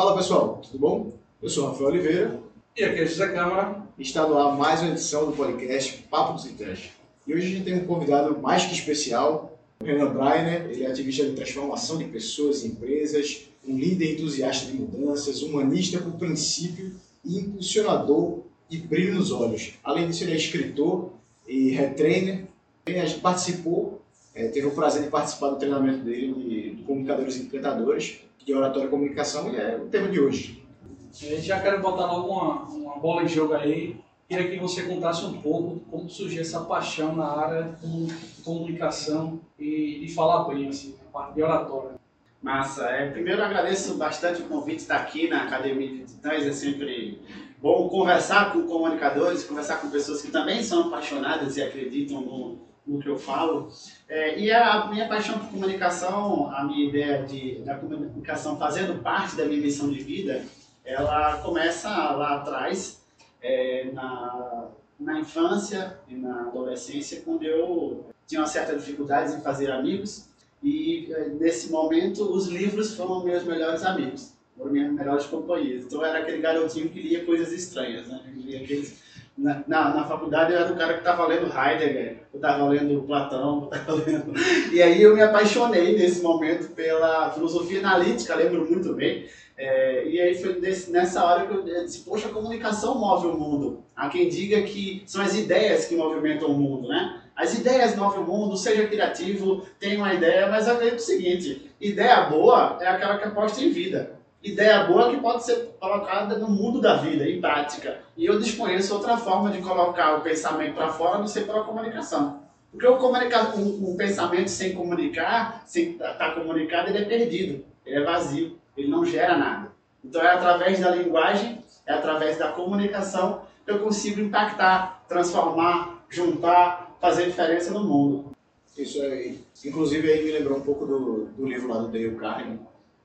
Fala pessoal, tudo bom? Eu sou Rafael Oliveira. E aqui é José Câmara. Está no ar mais uma edição do podcast Papo dos Trash. E hoje a gente tem um convidado mais que especial, o Renan Breiner. Ele é ativista de transformação de pessoas e empresas, um líder entusiasta de mudanças, humanista por princípio e impulsionador de brilho nos olhos. Além disso, ele é escritor e retrainer. A gente participou, é, teve o prazer de participar do treinamento dele de, de comunicadores e encantadores, de oratória e comunicação, e é o tema de hoje. A gente já quero botar logo uma, uma bola em jogo aí. Queria que você contasse um pouco como surgiu essa paixão na área de comunicação e de falar bem, assim, a parte de oratória. Massa. É, primeiro agradeço bastante o convite de estar aqui na Academia de Titãs. É sempre bom conversar com comunicadores, conversar com pessoas que também são apaixonadas e acreditam no, no que eu falo. É, e a minha paixão por comunicação, a minha ideia de, da comunicação fazendo parte da minha missão de vida, ela começa lá atrás, é, na, na infância e na adolescência, quando eu tinha uma certa dificuldade em fazer amigos. E é, nesse momento, os livros foram meus melhores amigos, foram minhas melhores companhias. Então, eu era aquele garotinho que lia coisas estranhas, né? Eu lia aqueles na, na, na, faculdade eu era o cara que estava lendo Heidegger, eu estava lendo Platão, tava lendo... E aí eu me apaixonei nesse momento pela filosofia analítica, lembro muito bem. É, e aí foi desse, nessa hora que eu disse, poxa, a comunicação move o mundo. Há quem diga que são as ideias que movimentam o mundo, né? As ideias movem o mundo, seja criativo, tenha uma ideia, mas acredito o seguinte, ideia boa é aquela que aposta em vida ideia boa que pode ser colocada no mundo da vida, em prática. E eu desconheço outra forma de colocar o pensamento para fora, não ser pela comunicação. Porque o comunica um, pensamento sem comunicar, sem estar tá comunicado, ele é perdido, ele é vazio, ele não gera nada. Então é através da linguagem, é através da comunicação que eu consigo impactar, transformar, juntar, fazer diferença no mundo. Isso aí, inclusive aí me lembrou um pouco do, do livro lá do Dale Carnegie,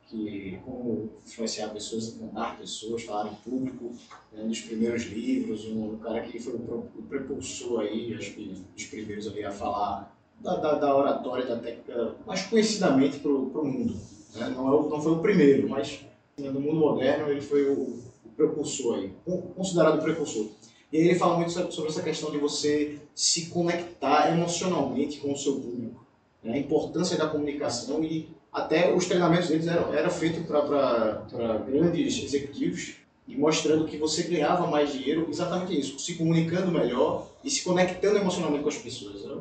que como influenciar pessoas, encantar pessoas, falar em público, né, um dos primeiros livros, um, cara que foi o, prepulsor aí, acho que dos primeiros ali a falar da, da, da oratória, da técnica, mais conhecidamente para o mundo. Né? Não, é, não foi o primeiro, mas né, no mundo moderno ele foi o, o aí, considerado o precursor. E aí ele fala muito sobre essa questão de você se conectar emocionalmente com o seu público, né? a importância da comunicação e até os treinamentos deles eram, eram feitos para grandes executivos e mostrando que você ganhava mais dinheiro, exatamente isso, se comunicando melhor e se conectando emocionalmente com as pessoas. Né?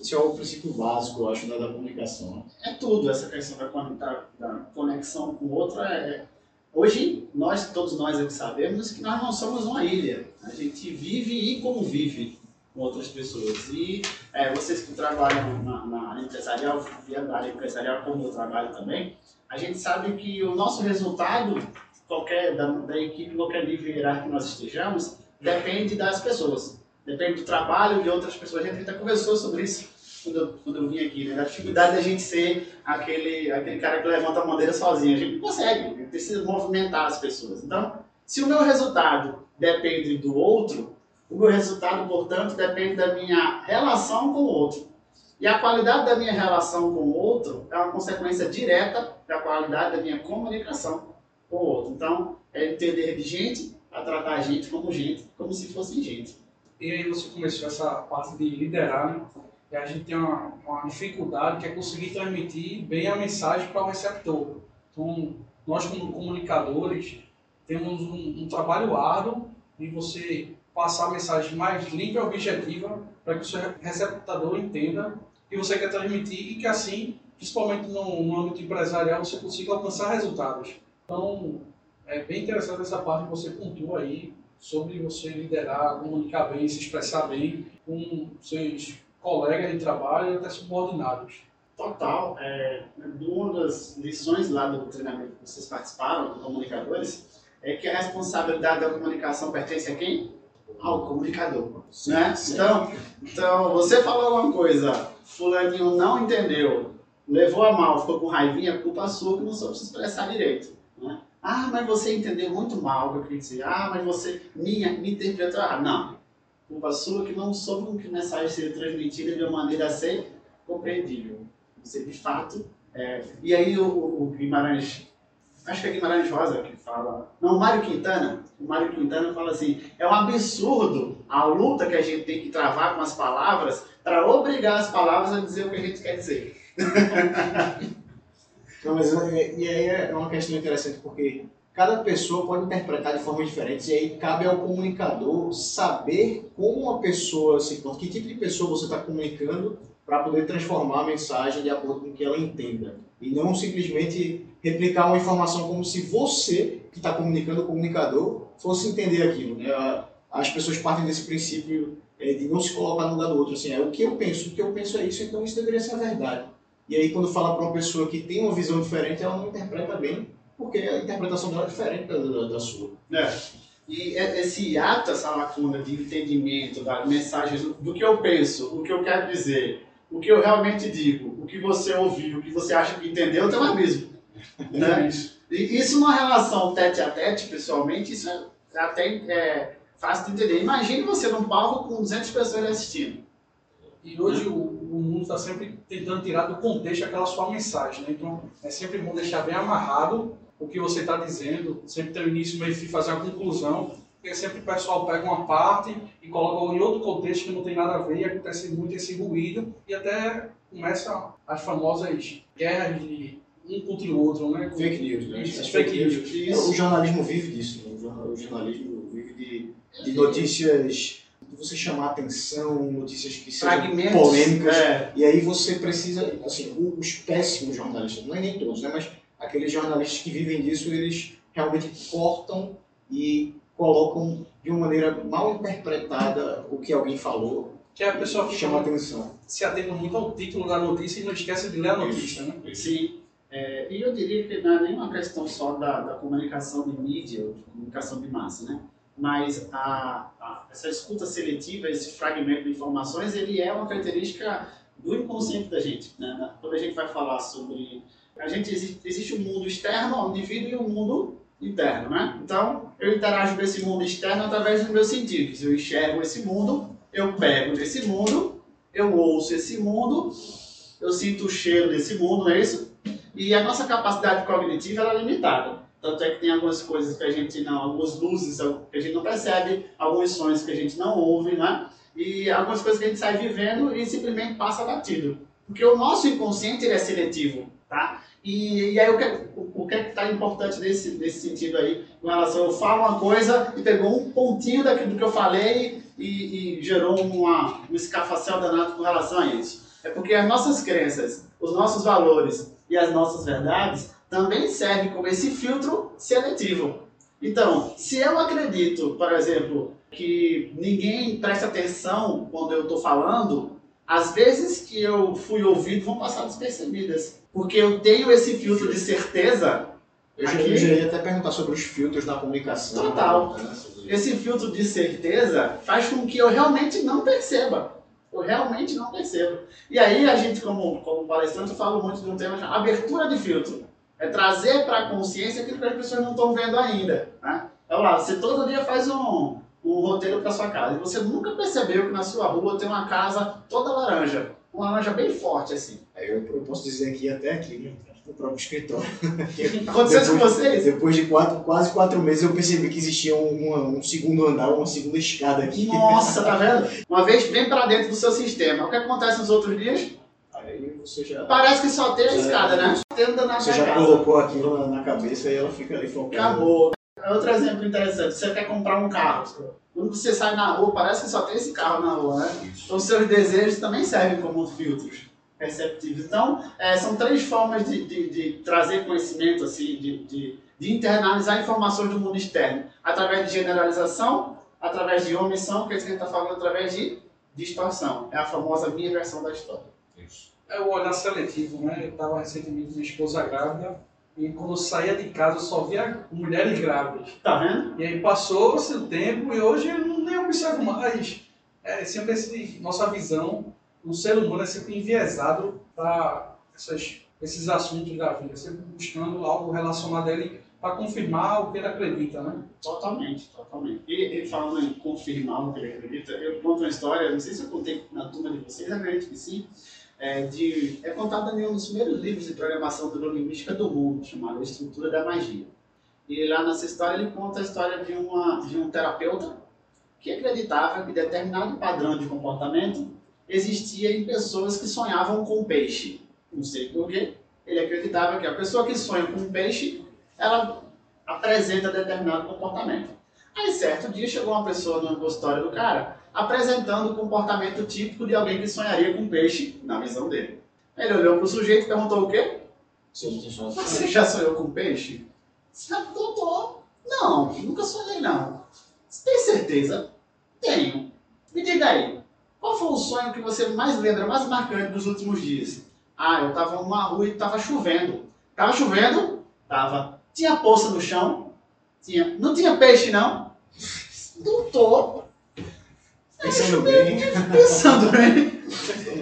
Esse é o princípio básico, eu acho, da, comunicação. Né? É tudo essa questão da, da conexão com o outro. É, hoje, nós, todos nós aqui sabemos que nós não somos uma ilha. A gente vive e convive com outras pessoas. E é, vocês que trabalham na, na área empresarial, via da área empresarial, como eu trabalho também, a gente sabe que o nosso resultado, qualquer da, da equipe, qualquer nível hierárquico que nós estejamos, depende das pessoas. Depende do trabalho de outras pessoas. A gente até conversou sobre isso quando eu, quando eu vim aqui, né? Da dificuldade da gente ser aquele, aquele cara que levanta a bandeira sozinho. A gente não consegue, a gente precisa movimentar as pessoas. Então, se o meu resultado depende do outro, o meu resultado, portanto, depende da minha relação com o outro. E a qualidade da minha relação com o outro é uma consequência direta da qualidade da minha comunicação com o outro. Então, é entender de gente a tratar a gente como gente, como se fosse gente. E aí você começou essa parte de liderar, né? E a gente tem uma, uma dificuldade que é conseguir transmitir bem a mensagem para o receptor. Então, nós como comunicadores temos um, um trabalho ârduo de você passar a mensagem mais limpa e objetiva para que o seu receptador entenda que você quer transmitir e que assim, principalmente no, no âmbito empresarial, você consiga alcançar resultados. Então, é bem interessante essa parte que você pontua aí sobre você liderar, comunicar bem, se expressar bem com seus colegas de trabalho e até subordinados. Total. É, uma das lições lá do treinamento que vocês participaram, comunicadores, é que a responsabilidade da comunicação pertence a quem? ao comunicador. Sim, né? Sim. Então, então, você falou uma coisa, fulaninho não entendeu, levou a mal, ficou com raivinha, culpa sua que não soube se expressar direito. Né? Ah, mas você entendeu muito mal o que eu queria dizer. Ah, mas você me, me interpretou errado. Não. Culpa sua que não soube que mensagem seria transmitida de uma maneira a ser compreendível. Você, de fato... É... E aí o, o Guimarães acho que é Guimarães Rosa que fala, não, Mário Quintana, o Mário Quintana fala assim, é um absurdo a luta que a gente tem que travar com as palavras para obrigar as palavras a dizer o que a gente quer dizer. Não, mas é, e aí é uma questão interessante porque cada pessoa pode interpretar de formas diferentes e aí cabe ao comunicador saber como a pessoa se porta, que tipo de pessoa você está comunicando para poder transformar a mensagem de acordo com o que ela entenda. E não simplesmente replicar uma informação como se você, que está comunicando, o comunicador, fosse entender aquilo. Né? As pessoas partem desse princípio é, de não se colocar no lugar do outro. Assim, é o que eu penso, o que eu penso é isso, então isso deveria ser a verdade. E aí, quando fala para uma pessoa que tem uma visão diferente, ela não interpreta bem, porque a interpretação dela é diferente da, da, da sua. É. E esse ato, essa lacuna de entendimento da mensagem, do, que eu penso, o que eu quero dizer, o que eu realmente digo, o que você ouviu, o que você acha que entendeu, tem um abismo. Né? E isso numa relação tete a tete, pessoalmente, isso é até é, fácil de entender. Imagine você num palco com 200 pessoas assistindo. E hoje o, o mundo está sempre tentando tirar do contexto aquela sua mensagem, né? Então é sempre bom deixar bem amarrado o que você está dizendo, sempre ter o início, meio e fazer a conclusão, porque sempre o pessoal pega uma parte e coloca em outro contexto que não tem nada a ver e acontece muito esse ruído e até começa as famosas guerras de um contra o outro, né? Fake news, né? Isso, fake news. Isso. O jornalismo vive disso, né? o jornalismo vive de, de notícias você chamar atenção, notícias que sejam polêmicas. É. E aí você precisa, assim, os péssimos jornalistas, não é nem todos, né? Mas aqueles jornalistas que vivem disso, eles realmente cortam e colocam de uma maneira mal interpretada o que alguém falou. Que a pessoa que chama atenção. Se atenta muito ao título da notícia e não esquece de ler a notícia, né? Sim. É, e eu diria que não é nem uma questão só da, da comunicação de mídia, de comunicação de massa, né? Mas a, a, essa escuta seletiva, esse fragmento de informações, ele é uma característica do inconsciente da gente. Né? Quando a gente vai falar sobre... A gente existe, existe um mundo externo ao indivíduo e um mundo interno, né? Então, eu interajo com esse mundo externo através dos meus sentidos. Eu enxergo esse mundo, eu pego desse mundo, eu ouço esse mundo, eu sinto o cheiro desse mundo, não é isso? E a nossa capacidade cognitiva é limitada. Tanto é que tem algumas coisas que a gente não, algumas luzes que a gente não percebe, alguns sons que a gente não ouve, né? E algumas coisas que a gente sai vivendo e simplesmente passa batido. Porque o nosso inconsciente ele é seletivo, tá? E, e aí o que, o, o que é está importante nesse, nesse sentido aí, com relação, eu falo uma coisa e pegou um pontinho daquilo que eu falei e, e gerou uma, um escafacel danado com relação a isso. É porque as nossas crenças, os nossos valores e as nossas verdades também servem como esse filtro seletivo. Então, se eu acredito, por exemplo, que ninguém presta atenção quando eu estou falando, as vezes que eu fui ouvido vão passar despercebidas. Porque eu tenho esse filtro de certeza. Eu já, aqui, ia até perguntar sobre os filtros da comunicação. Total. Esse filtro de certeza faz com que eu realmente não perceba. Eu realmente não percebo. E aí a gente, como, como palestrante, fala muito de um tema chamado abertura de filtro. É trazer para a consciência aquilo que as pessoas não estão vendo ainda. Né? Então lá, você todo dia faz um, um roteiro para sua casa e você nunca percebeu que na sua rua tem uma casa toda laranja. Uma laranja bem forte assim. Eu, eu posso dizer aqui até aqui, né? No próprio escritório. Aconteceu isso com vocês? Depois de quatro, quase quatro meses eu percebi que existia um, um segundo andar, uma segunda escada aqui. Nossa, tá vendo? Uma vez vem para dentro do seu sistema. O que acontece nos outros dias? Aí você já. Parece que só tem a escada, né? Tendo na você já casa. colocou aquilo na, na, cabeça e ela fica ali focada. Acabou. Outro exemplo interessante, você quer comprar um carro. Quando você sai na rua, parece que só tem esse carro na rua, né? Então seus desejos também servem como filtros perceptíveis. Então, é, são três formas de, de, de, trazer conhecimento, assim, de, de, de internalizar informações do mundo externo. Através de generalização, através de omissão, que é isso que a gente está falando, através de distorção. É a famosa minha versão da história. Isso. É o olhar seletivo, né? Eu estava recentemente com minha esposa grávida e quando eu saía de casa eu só via mulheres grávidas. Tá vendo? E aí passou-se o tempo e hoje eu não nem observo mais. É sempre esse, nossa visão o ser humano é sempre enviesado para esses assuntos da vida, sempre buscando algo relacionado a ele para confirmar o que ele acredita, né? Totalmente, totalmente. E, e, falando em confirmar o que ele acredita, eu conto uma história, não sei se eu contei na turma de vocês, acredito que sim. é, de, é contada em um dos primeiros livros de programação neurolinguística do mundo, chamado A Estrutura da Magia. E lá nessa história ele conta a história de, uma, de um terapeuta que acreditava que determinado padrão de comportamento existia em pessoas que sonhavam com peixe. Não sei porquê. Ele acreditava que a pessoa que sonha com peixe, ela apresenta determinado comportamento. Aí, certo dia, chegou uma pessoa no consultório do cara apresentando o comportamento típico de alguém que sonharia com peixe, na visão dele. Ele olhou para o sujeito e perguntou o quê? Você já sonhou com peixe? Doutor? Não, nunca sonhei não. Você tem certeza? Tenho. Me diga aí, qual foi o sonho que você mais lembra, mais marcante dos últimos dias? Ah, eu estava numa rua e estava chovendo. Tava chovendo? Tava. Tinha poça no chão? Tinha. Não tinha peixe, não? Doutor, Pensando bem. Pensando bem.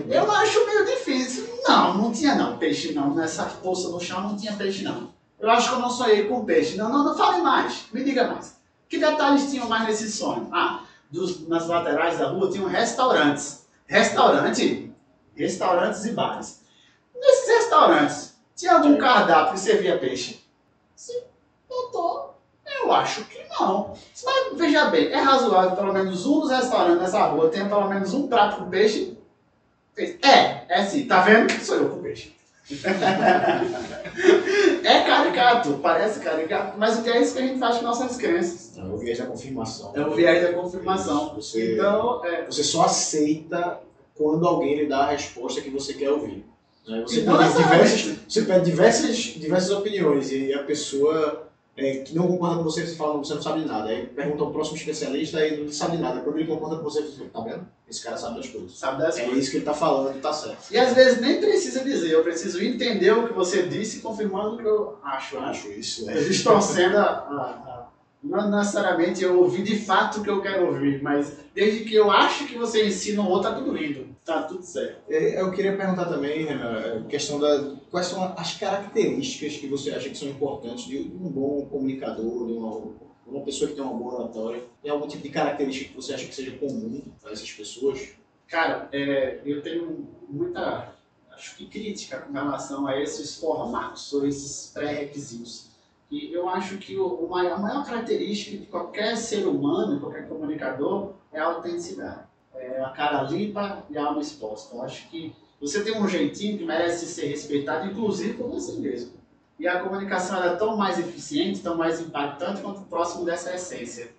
Eu acho meio difícil. Não, não tinha não, peixe não. Nessa poça no chão não tinha peixe não. Eu acho que eu não sonhei com peixe. Não, não, não fale mais. Me diga mais. Que detalhes tinham mais nesse sonho? Ah, dos, nas laterais da rua tinham restaurantes. Restaurante? Restaurantes e bares. Nesses restaurantes, tinha algum cardápio que servia peixe? Sim, doutor. Eu acho que não. Mas veja bem, é razoável pelo menos um dos restaurantes nessa rua tenha pelo menos um prato com peixe? É, é sim, tá vendo? Sou eu com peixe. É caricato, parece caricato, mas o que é isso que a gente faz com nossas crenças? É o viés da confirmação. É o viés da confirmação. Você, Então, é, você só aceita quando alguém lhe dá a resposta que você quer ouvir. Né? Você, E não pede diversas, você pede diversas, diversas opiniões e a pessoa é, que não concorda com você, você fala, você não sabe nada. Aí pergunta ao próximo especialista e não sabe nada. Quando ele concorda com você, você fala, tá vendo? Esse cara sabe das coisas. sabe das É coisas. isso que ele tá falando, tá certo. E às vezes nem precisa dizer, eu preciso entender o que você disse, confirmando o que eu acho. Né? acho isso. É, distorcendo a, a, a- Não necessariamente eu ouvi de fato o que eu quero ouvir, mas desde que eu acho que você ensina o outro, tá tudo lindo. Tá tudo certo. É, Eu queria perguntar também, Renan, questão da quais são as características que você acha que são importantes de um bom comunicador, de uma, uma pessoa que tem uma boa oratória. Tem algum tipo de característica que você acha que seja comum a essas pessoas? Cara, é, eu tenho muita, acho que crítica com relação a esses formatos ou esses pré-requisitos. E eu acho que o, maior, a maior característica de qualquer ser humano, qualquer comunicador, é a autenticidade. É a cara limpa e a alma exposta. Eu acho que você tem um jeitinho que merece ser respeitado, inclusive por você mesmo. E a comunicação ela é tão mais eficiente, tão mais impactante quanto próximo dessa essência.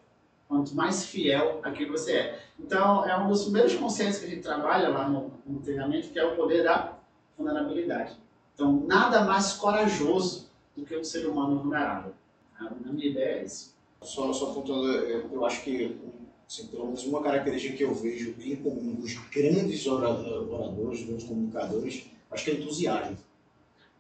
Quanto mais fiel a quem você é. Então, é um dos primeiros conceitos que a gente trabalha lá no, no treinamento, que é o poder da vulnerabilidade. Então, nada mais corajoso do que um ser humano vulnerável. A minha ideia é isso. Só, só apontando, eu, eu acho que assim, pelo menos uma característica que eu vejo em comum dos grandes ora- oradores, dos comunicadores, acho que é entusiasmo.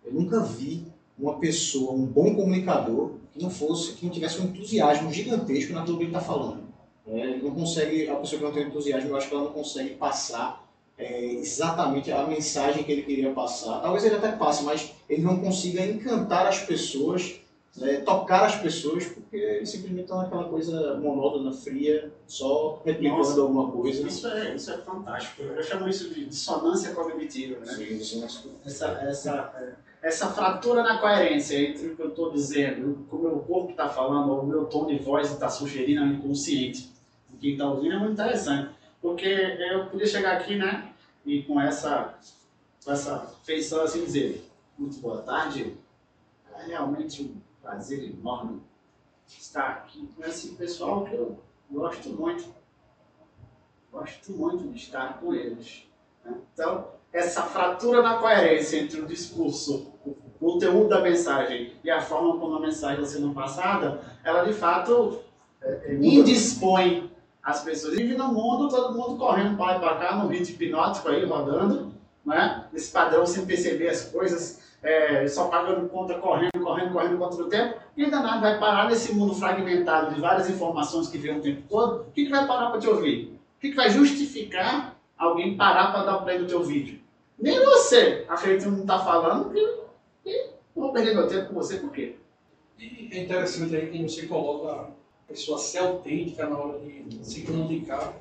Eu nunca vi uma pessoa, um bom comunicador, que não fosse, que não tivesse um entusiasmo gigantesco naquilo que ele está falando. É, não consegue, a pessoa que não tem entusiasmo, eu acho que ela não consegue passar é, exatamente a mensagem que ele queria passar. Talvez ele até passe, mas ele não consiga encantar as pessoas né, tocar as pessoas, porque eles simplesmente estão naquela coisa monótona, fria, só replicando Nossa. alguma coisa. Isso é, isso é fantástico. Eu chamo isso de dissonância cognitiva. Né? Sim, não- essa, essa, essa fratura na coerência entre o que eu estou dizendo, o meu corpo está falando, o meu tom de voz está sugerindo ao inconsciente. Quem está ouvindo é muito interessante. Porque eu podia chegar aqui, né, e com essa, com essa feição assim dizer, muito boa tarde, é realmente um prazer enorme estar aqui com esse pessoal que eu gosto muito. Gosto muito de estar com eles. né? Então, essa fratura na coerência entre o discurso, o conteúdo da mensagem e a forma como a mensagem está sendo passada, ela de fato é, é, indispõe as pessoas. Vive no mundo, todo mundo correndo para lá e para cá, no ritmo hipnótico aí, rodando, né? Esse padrão sem perceber as coisas, é, só pagando conta, correndo, correndo, correndo contra o tempo, e ainda nada vai parar nesse mundo fragmentado de várias informações que vem o tempo todo. O que, que vai parar para te ouvir? O que, que vai justificar alguém parar para dar play no teu vídeo? Nem você, acredita que não está falando, que, que eu vou perder meu tempo com você, por quê? E é interessante aí como você coloca pessoa ser autêntica na hora de se comunicar.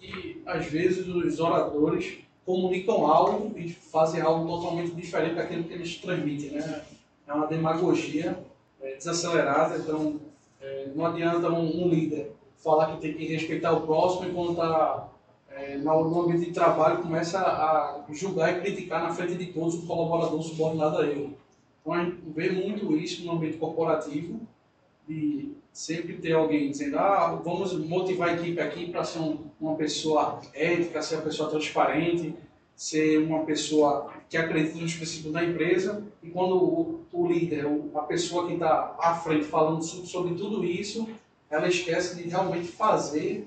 E às vezes os oradores comunicam algo e fazem algo totalmente diferente daquilo que eles transmitem. Né? É uma demagogia é, desacelerada, então é, não adianta um, um, líder falar que tem que respeitar o próximo e quando está é, no ambiente de trabalho começa a julgar e criticar na frente de todos o colaborador subordinado a ele. Então a gente vê muito isso no ambiente corporativo, de sempre ter alguém dizendo, ah, vamos motivar a equipe aqui para ser um, uma pessoa ética, ser uma pessoa transparente, ser uma pessoa que acredita nos princípios da empresa, e quando o, o líder, a pessoa que está à frente falando sobre, tudo isso, ela esquece de realmente fazer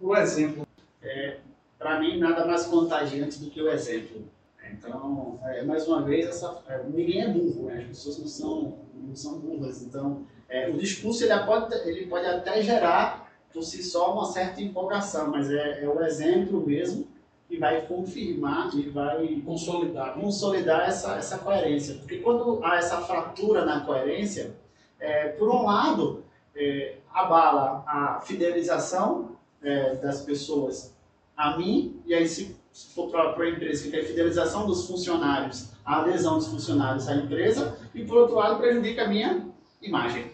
o exemplo. É, para mim, nada mais contagiante do que o exemplo. Então, é, mais uma vez, essa, é, ninguém é burro, né? as pessoas não são, não são burras. Então, é, o discurso ele pode, ele pode até gerar por si só uma certa empolgação, mas é, é o exemplo mesmo que vai confirmar e vai consolidar, consolidar essa, essa coerência. Porque quando há essa fratura na coerência, é, por um lado, é, abala a fidelização é, das pessoas a mim, e aí se, se for para a empresa, que é a fidelização dos funcionários, a adesão dos funcionários à empresa, e por outro lado prejudica a minha imagem.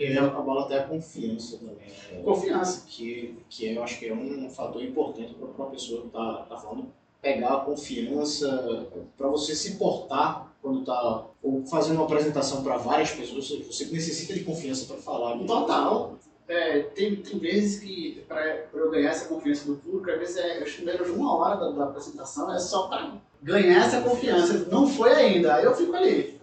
E abala até a confiança também. Né? Confiança. Que, que eu acho que é um fator importante para uma pessoa que está tá falando, pegar a confiança, para você se portar quando está fazendo uma apresentação para várias pessoas, você necessita de confiança para falar. Total. É, tem, tem vezes que, para eu ganhar essa confiança do público, às vezes é, eu de uma hora da, da apresentação, é só para ganhar essa confiança. Não foi ainda, aí eu fico ali.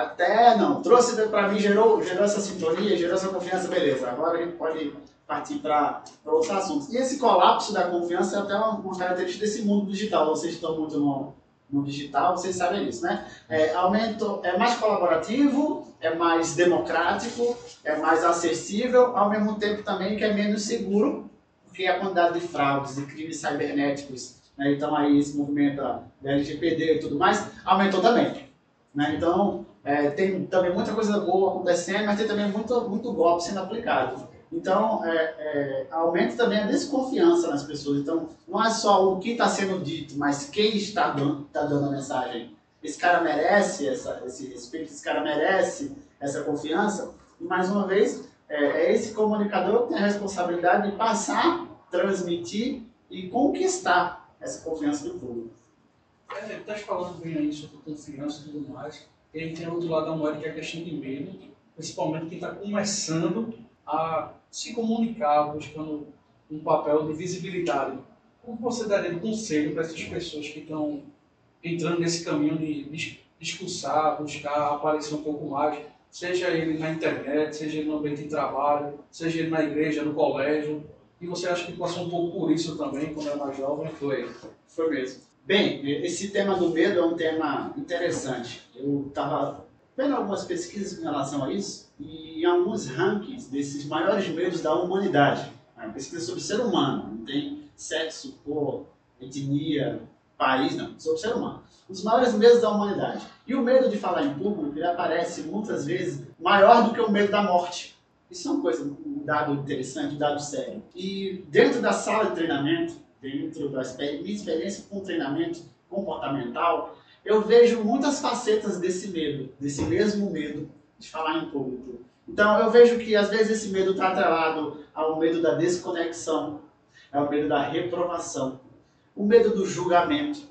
Até, não, trouxe para mim, gerou, gerou essa sintonia, gerou essa confiança, beleza. Agora a gente pode partir para outros assuntos. E esse colapso da confiança é até uma, uma característica desse mundo digital. Vocês estão muito no, no digital, vocês sabem isso, né? É, aumento, é mais colaborativo, é mais democrático, é mais acessível, ao mesmo tempo também que é menos seguro, porque a quantidade de fraudes e crimes cibernéticos, né, então aí esse movimento da LGPD e tudo mais, aumentou também. Né? Então, é, tem também muita coisa boa acontecendo, mas tem também muito, muito golpe sendo aplicado. Então, é, é, aumenta também a desconfiança nas pessoas. Então, não é só o que está sendo dito, mas quem está dando, tá dando a mensagem. Esse cara merece essa, esse respeito, esse cara merece essa confiança. E, mais uma vez, é, é esse comunicador que tem a responsabilidade de passar, transmitir e conquistar essa confiança do público. É, está falando bem aí sobre confiança e tudo mais. E aí tem outro lado da moeda que é a questão de medo, principalmente quem está começando a se comunicar, buscando um papel de visibilidade. Como você daria de conselho para essas pessoas que estão entrando nesse caminho de discursar, buscar aparecer um pouco mais, seja ele na internet, seja ele no ambiente de trabalho, seja ele na igreja, no colégio, e você acha que passou um pouco por isso também quando era mais jovem? Foi, foi mesmo. Bem, esse tema do medo é um tema interessante. Eu estava vendo algumas pesquisas em relação a isso e alguns rankings desses maiores medos da humanidade. É uma pesquisa sobre ser humano, não tem sexo, cor, etnia, país, não, sobre ser humano. Os maiores medos da humanidade. E o medo de falar em público, ele aparece muitas vezes maior do que o medo da morte. Isso é uma coisa, um dado interessante, um dado sério. E dentro da sala de treinamento, dentro da minha experiência com treinamento comportamental, eu vejo muitas facetas desse medo, desse mesmo medo de falar em público. Então eu vejo que às vezes esse medo está atrelado ao medo da desconexão, ao medo da reprovação, o medo do julgamento,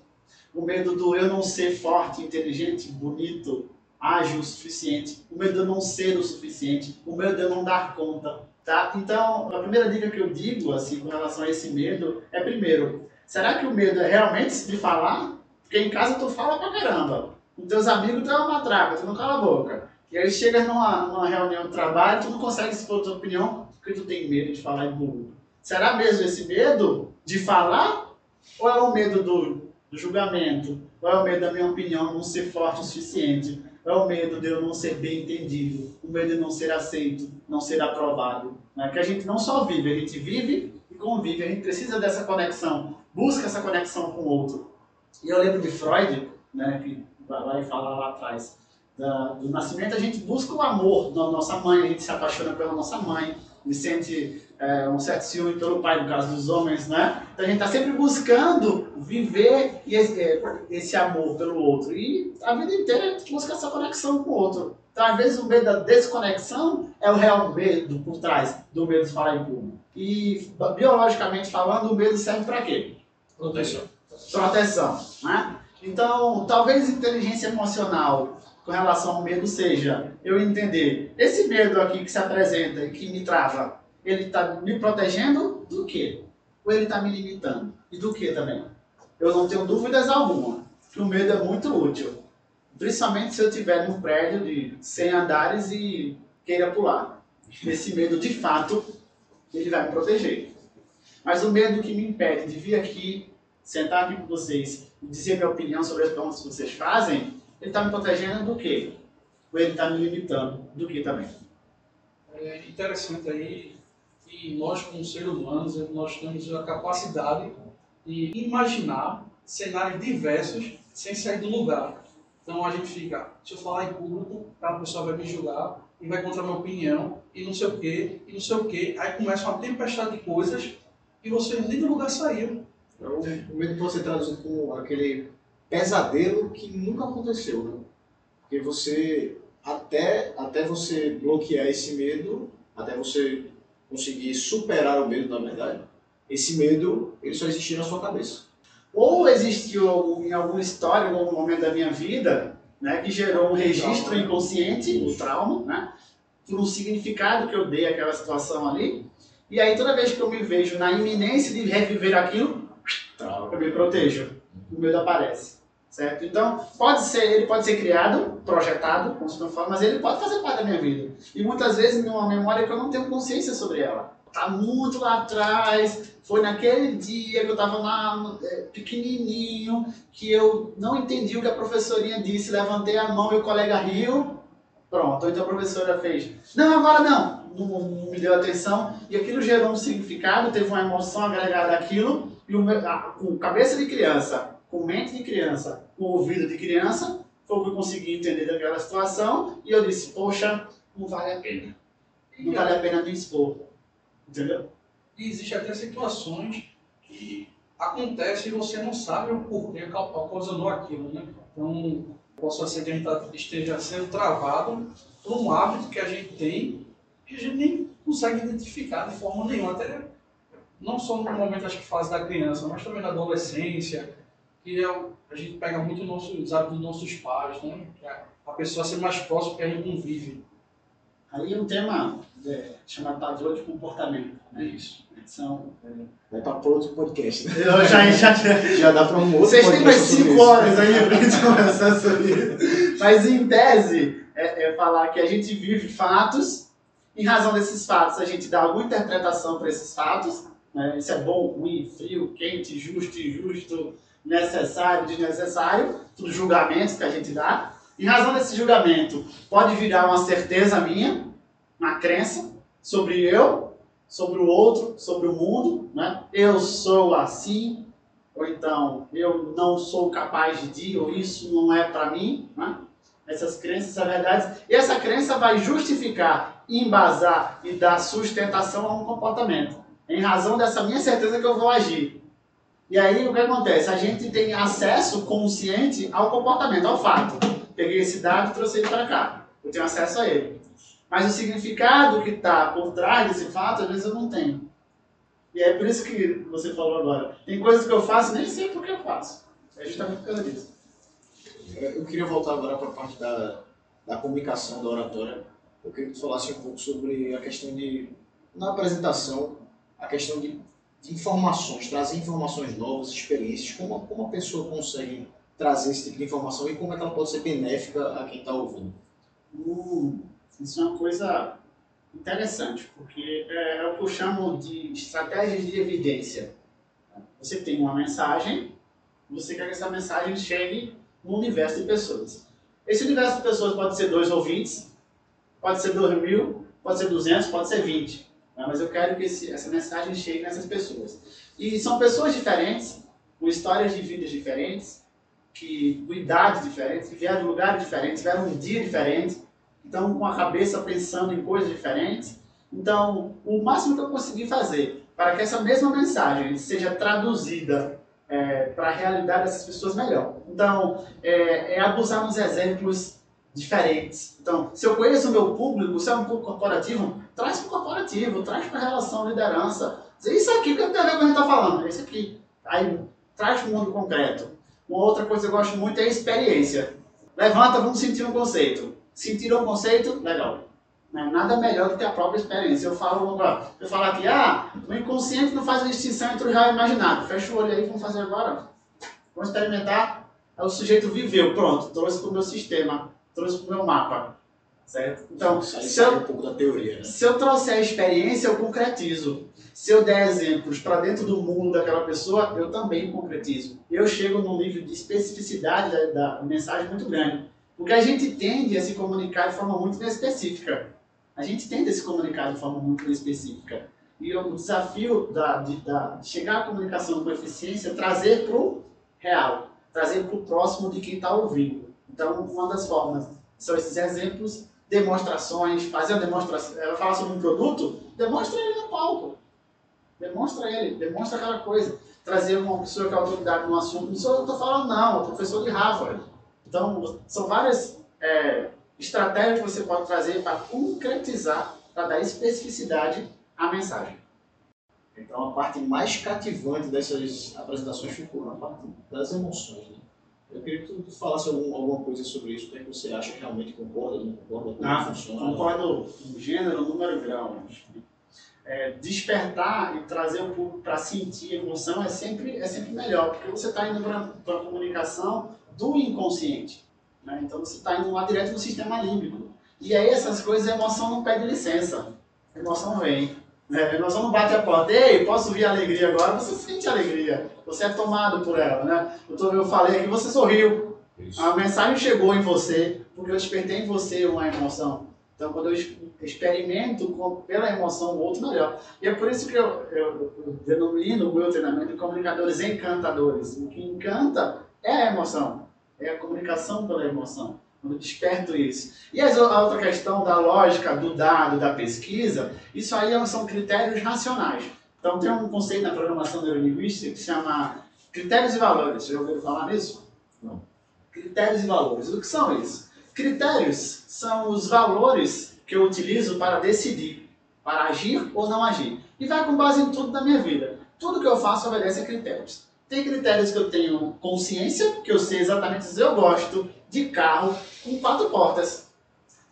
o medo do eu não ser forte, inteligente, bonito, ágil o suficiente, o medo de eu não ser o suficiente, o medo de eu não dar conta, Tá? Então, a primeira dica que eu digo assim, com relação a esse medo é, primeiro, será que o medo é realmente de falar? Porque em casa tu fala pra caramba. Com teus amigos tu é uma matraca, tu não cala a boca. E aí chega numa, numa reunião de trabalho, tu não consegue expor tua opinião porque tu tem medo de falar em público. Será mesmo esse medo de falar? Ou é o medo do, do julgamento? Ou é o medo da minha opinião não ser forte o suficiente? É o medo de eu não ser bem entendido, o medo de não ser aceito, não ser aprovado. Né? Que a gente não só vive, a gente vive e convive, a gente precisa dessa conexão, busca essa conexão com o outro. E eu lembro de Freud, né, que vai falar lá atrás, da, do nascimento, a gente busca o amor da nossa mãe, a gente se apaixona pela nossa mãe, e sente é, um certo ciúme pelo pai, no caso dos homens, né? Então a gente está sempre buscando viver esse, é, esse, amor pelo outro. E a vida inteira a gente busca essa conexão com o outro. Então, às vezes, o medo da desconexão é o real medo por trás do medo de falar em público. E, biologicamente falando, o medo serve para quê? Proteção. Proteção. Né? Então, talvez inteligência emocional com relação ao medo seja eu entender esse medo aqui que se apresenta e que me trava, ele está me protegendo do quê? Ou ele está me limitando? E do que também? Eu não tenho dúvidas alguma que o medo é muito útil. Principalmente se eu estiver num prédio de 100 andares e queira pular. Esse medo, de fato, ele vai me proteger. Mas o medo que me impede de vir aqui, sentar aqui com vocês e dizer minha opinião sobre as perguntas que vocês fazem, ele está me protegendo do quê? Ou ele está me limitando do que também? É interessante aí que nós, como seres humanos, nós temos a capacidade de imaginar cenários diversos sem sair do lugar. Então a gente fica, se eu falar em público, a pessoa vai me julgar e vai contra a minha opinião e não sei o que, e não sei o que. Aí começa uma tempestade de coisas e você nem do lugar saiu. Então, o medo pode ser traduzido como aquele pesadelo que nunca aconteceu, né? Porque você, até, até você bloquear esse medo, até você conseguir superar o medo, na verdade, esse medo, ele só existia na sua cabeça. Ou existiu em alguma história, em algum momento da minha vida, né, que gerou um registro inconsciente, o um trauma, né, por um significado que eu dei àquela situação ali, e aí toda vez que eu me vejo na iminência de reviver aquilo, eu me protejo, o medo aparece. Certo? Então, pode ser, ele pode ser criado, projetado, como se não fala, mas ele pode fazer parte da minha vida. E muitas vezes numa memória que eu não tenho consciência sobre ela. Tá muito lá atrás, foi naquele dia que eu estava lá é, pequenininho, que eu não entendi o que a professorinha disse, levantei a mão e o colega riu. Pronto, então a professora fez, não, agora não, não, me deu atenção, e aquilo gerou um significado, teve uma emoção agregada àquilo, e o a, com cabeça de criança, com mente de criança, com ouvido de criança, foi o que eu consegui entender daquela situação e eu disse, poxa, não vale a pena. Não vale a pena me expor. Entendeu? E existem até situações que acontecem e você não sabe o porquê ocasionou aquilo, né? Então, posso ser que a gente tá, esteja sendo travado por um hábito que a gente tem e a gente nem consegue identificar de forma nenhuma. Até não só no momento, acho que fase da criança, mas também na adolescência, que é, a gente pega muito nosso, os hábitos dos nossos pais, né? É a pessoa ser mais próxima que a gente convive. Aí é um tema é, chamado padrão de comportamento. Né? Isso. São, é, Vai para outro podcast. Né? Eu já, já, já dá para um outro Vocês têm mais 5 horas aí para gente conversar sobre isso. Mas em tese, é, é falar que a gente vive fatos, em razão desses fatos, a gente dá alguma interpretação para esses fatos. Né? Isso é bom, ruim, frio, quente, justo, injusto necessário, desnecessário, tudo julgamentos que a gente dá. Em razão desse julgamento, pode virar uma certeza minha, uma crença sobre eu, sobre o outro, sobre o mundo, né? Eu sou assim, ou então eu não sou capaz de, ou isso não é para mim, né? Essas crenças são verdades. E essa crença vai justificar, embasar e dar sustentação a um comportamento. Em razão dessa minha certeza que eu vou agir. E aí o que acontece? A gente tem acesso consciente ao comportamento, ao fato. Peguei esse dado e trouxe ele para cá. Eu tenho acesso a ele. Mas o significado que está por trás desse fato, às vezes eu não tenho. E é por isso que você falou agora. Tem coisas que eu faço nem sei por que eu faço. É justamente por causa disso. Eu queria voltar agora para a parte da, da comunicação, da oratória. Eu queria que tu falasse um pouco sobre a questão de, na apresentação, a questão de informações, trazer informações novas, experiências, como, como a pessoa consegue trazer esse tipo de informação e como é que ela pode ser benéfica a quem está ouvindo? Isso é uma coisa interessante, porque é, é o que eu chamo de estratégias de evidência. Você tem uma mensagem, você quer que essa mensagem chegue no universo de pessoas. Esse universo de pessoas pode ser dois ouvintes, pode ser dois mil, pode ser duzentos, pode ser vinte. Né? Mas eu quero que esse, essa mensagem chegue nessas pessoas. E são pessoas diferentes, com histórias de vidas diferentes, que, com idades diferentes, que vieram de lugares diferentes, vieram um dia diferente, estão com a cabeça pensando em coisas diferentes. Então, o máximo que eu consegui fazer para que essa mesma mensagem seja traduzida é, para a realidade dessas pessoas melhor. Então, é, é abusar nos exemplos diferentes. Então, se eu conheço o meu público, se é um público corporativo, traz para o corporativo, traz para a relação liderança. Isso aqui que tem a ver com o que a gente está falando, é isso aqui. Aí, traz para o mundo concreto. Uma outra coisa que eu gosto muito é a experiência. Levanta, vamos sentir um conceito. Sentir um conceito? Legal. É nada melhor do que a própria experiência. Eu falo, eu falo aqui, ah, o inconsciente não faz a distinção entre o real e o imaginado. Fecha o olho aí, vamos fazer agora. Vamos experimentar. Aí o sujeito viveu, pronto, trouxe para o meu sistema, trouxe para o meu mapa. Certo? Então, se eu, um pouco da teoria, né? se eu trouxer a experiência, eu concretizo. Se eu der exemplos para dentro do mundo daquela pessoa, eu também concretizo. Eu chego num nível de especificidade da, da mensagem muito grande. Porque a gente tende a se comunicar de forma muito específica. A gente tende a se comunicar de forma muito específica. E o desafio da, de, da, chegar à comunicação com eficiência é trazer para o real, trazer para o próximo de quem está ouvindo. Então, uma das formas são esses exemplos, demonstrações, fazer uma demonstração. Ela fala sobre um produto, demonstra ele no palco. Demonstra ele, demonstra aquela coisa. Trazer uma pessoa que é autoridade no assunto. Não sou eu que estou falando, não, é o professor de Harvard. Então, são várias é, estratégias que você pode trazer para concretizar, para dar especificidade à mensagem. Então, a parte mais cativante dessas apresentações ficou na parte das emoções. Né? Eu queria que tu, falasse algum, alguma coisa sobre isso, o que, é que você acha que realmente concorda, não concorda, como ah, funciona. Concordo no gênero, número e grau. É, despertar e trazer o público para sentir emoção é sempre, é sempre melhor, porque você está indo para a comunicação do inconsciente. Né? Então você está indo lá direto no sistema límbico. E aí essas coisas, a emoção não pede licença. A emoção vem. Né? A emoção não bate a porta. Ei, posso vir alegria agora? Você sente alegria. Você é tomado por ela. Né? Eu, eu falei aqui, você sorriu. Isso. A mensagem chegou em você, porque eu despertei em você uma emoção. Então, quando eu experimento com, pela emoção o outro, melhor. E é por isso que eu, eu, eu denomino o meu treinamento de comunicadores encantadores. O que encanta é a emoção, é a comunicação pela emoção. Quando desperto isso. E a outra questão da lógica do dado, da pesquisa, isso aí são critérios racionais. Então tem um conceito na programação neurolinguística que se chama critérios e valores. Você já ouviu falar nisso? Não. Critérios e valores. O que são isso? Critérios são os valores que eu utilizo para decidir, para agir ou não agir. E vai com base em tudo da minha vida. Tudo que eu faço obedece a critérios. Tem critérios que eu tenho consciência, que eu sei exatamente eu gosto de carro com quatro portas.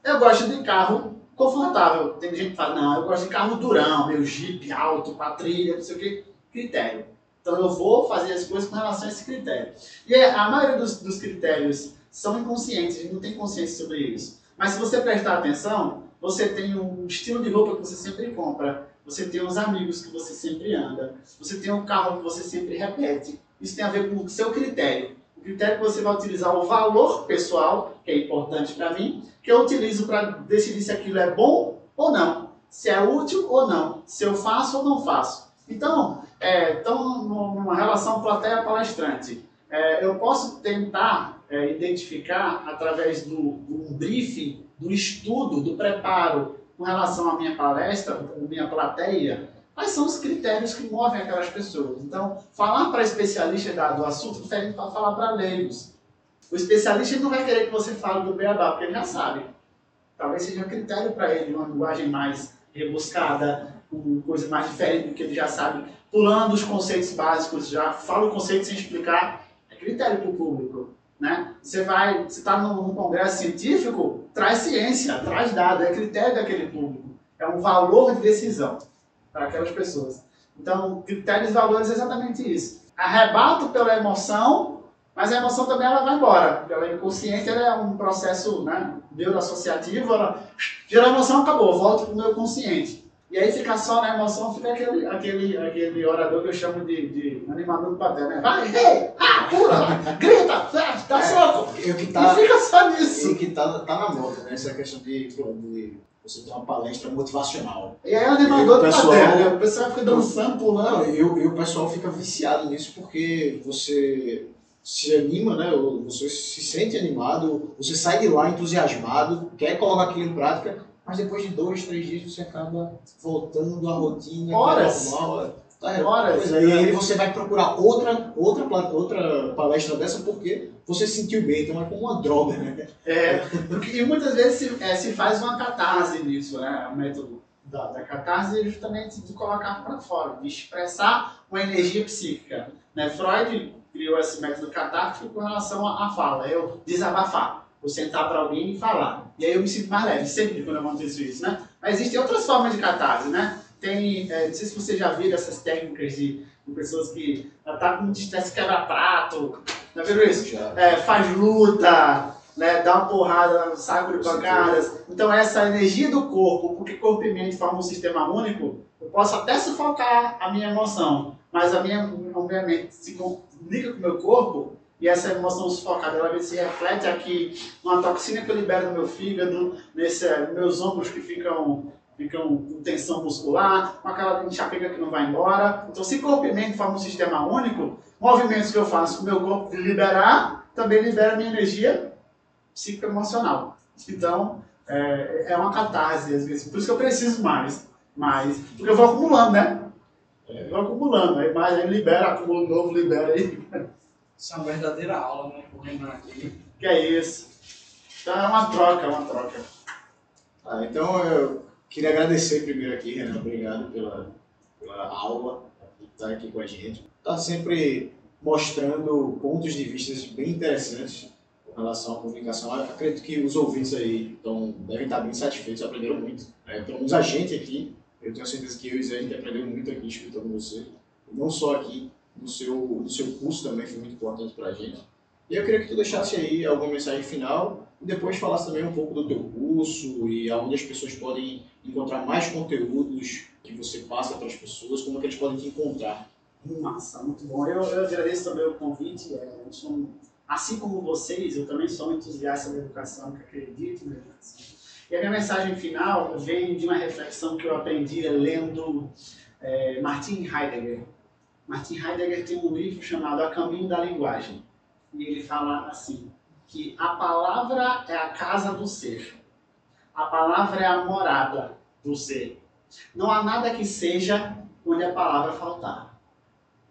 Eu gosto de carro confortável. Tem gente que fala, não, eu gosto de carro durão, meu jeep alto, para trilha, não sei o que. Critério. Então eu vou fazer as coisas com relação a esse critério. E a maioria dos, dos critérios são inconscientes, a gente não tem consciência sobre isso. Mas se você prestar atenção, você tem um estilo de roupa que você sempre compra, você tem os amigos que você sempre anda, você tem um carro que você sempre repete. Isso tem a ver com o seu critério. O critério que você vai utilizar o valor pessoal, que é importante para mim, que eu utilizo para decidir se aquilo é bom ou não, se é útil ou não, se eu faço ou não faço. Então, é, então numa relação plateia-palestrante, é, eu posso tentar é, identificar através do, do briefing, do estudo, do preparo com relação à minha palestra, minha plateia, quais são os critérios que movem aquelas pessoas. Então, falar para especialistas do assunto é diferente para falar para leigos. O especialista não vai querer que você fale do beabá, porque ele já sabe. Talvez seja um critério para ele, uma linguagem mais rebuscada, com coisa mais diferente do que ele já sabe. Pulando os conceitos básicos, já fala o conceito sem explicar, é critério para o público. Né? Você vai, você está num, congresso científico, traz ciência, traz dados, é critério daquele público. É um valor de decisão para aquelas pessoas. Então, critérios e valores é exatamente isso. Arrebato pela emoção, mas a emoção também ela vai embora. Pela inconsciente ela é um processo né, neuroassociativo, ela emoção, acabou, volta para o meu consciente. E aí ficar só na emoção, fica aquele, aquele, aquele orador que eu chamo de, de animador do papel, né? Vai, hey, ah, pula, grita, dá é, soco. Que tá, e fica só nisso. E que tá, tá na moda, né? Essa questão de, de você ter uma palestra motivacional. E aí é animador do pessoal, né? O pessoal fica dançando, pulando. E, e o pessoal fica viciado nisso porque você se anima, né? Você se sente animado, você sai de lá entusiasmado, quer colocar aquilo em prática mas depois de dois, três dias você acaba voltando à rotina. é Horas. normal. Tá, Horas. Pois é, e aí você vai procurar outra, outra, outra palestra dessa porque você se sentiu bem, então é como uma droga, né? É, e muitas vezes se, é, se faz uma catarse nisso, né? O método da, da catarse é justamente de colocar para fora, de expressar uma energia psíquica. Né? Freud criou esse método catártico com relação à fala, eu desabafar, eu sentar para alguém e falar. E aí eu me sinto mais leve, sempre quando acontece isso, né? Mas existem outras formas de catarse, né? Tem, é, não sei se você já viu essas técnicas de, de pessoas que ela tá com estresse quebra-prato, já viram isso? Já. é, faz luta, né, dá uma porrada, saco de pancadas. Então essa energia do corpo, porque corpo e mente formam um sistema único, eu posso até sufocar a minha emoção, mas a minha, a minha mente se comunica com o meu corpo e essa emoção sufocada ela se reflete aqui numa toxina que eu libero no meu fígado, nesse, meus ombros que ficam ficam com tensão muscular, com aquela enxaqueca que não vai embora. Então, se corpo e mente formam um sistema único, movimentos que eu faço com o meu corpo liberar, também libera minha energia psicoemocional. Então, é, é uma catarse, às vezes. Por isso que eu preciso mais. mais porque eu vou acumulando, né? Eu vou acumulando. Aí mais, aí libera, acumula novo, libera aí. Isso é uma verdadeira aula, né? Vou lembrar aqui. Que é isso. Então, é uma troca, é uma troca. Ah, então eu queria agradecer primeiro aqui, Renan, obrigado pela, pela aula, por estar aqui com a gente. Está sempre mostrando pontos de vista bem interessantes com relação à comunicação. Eu acredito que os ouvintes aí estão, devem estar bem satisfeitos, aprenderam muito. Né? Pelo a gente aqui, eu tenho certeza que eu e Zé, a gente aprendeu muito aqui escutando você. Não só aqui, no seu, no seu curso também foi muito importante para a gente. E eu queria que tu deixasse aí alguma mensagem final e depois falasse também um pouco do teu curso e aonde as pessoas podem encontrar mais conteúdos que você passa para as pessoas, como é que eles podem te encontrar. Massa, muito bom. Eu, eu agradeço também o convite. É, eu sou assim como vocês, eu também sou um entusiasta da educação, que acredito na educação. E a minha mensagem final vem de uma reflexão que eu aprendi lendo é, Martin Heidegger. Martin Heidegger tem um livro chamado A Caminho da Linguagem. E ele fala assim, que a palavra é a casa do ser. A palavra é a morada do ser. Não há nada que seja onde a palavra faltar.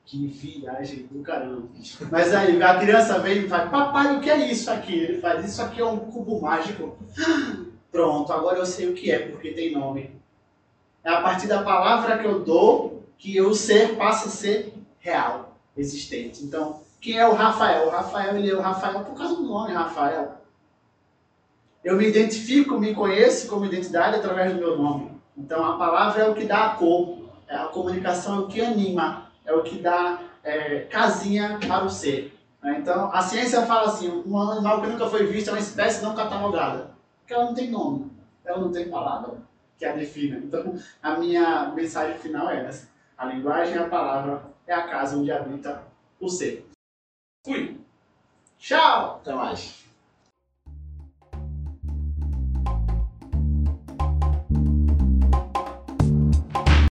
Que viagem do caramba. Mas aí a criança vem e fala, papai, o que é isso aqui? Ele faz, isso aqui é um cubo mágico. Pronto, agora eu sei o que é, porque tem nome. É a partir da palavra que eu dou que o ser passa a ser real, existente. Então, quem é o Rafael? O Rafael, ele é o Rafael por causa do nome Rafael. Eu me identifico, me conheço como identidade através do meu nome. Então, a palavra é o que dá a cor, é a comunicação é o que anima, é o que dá é, casinha para o ser. né? Então, a ciência fala assim, um animal que nunca foi visto é uma espécie não catalogada, porque ela não tem nome, ela não tem palavra que a defina. Então, a minha mensagem final é essa. A linguagem, a palavra, é a casa onde habita o ser. Fui! Tchau! Até mais.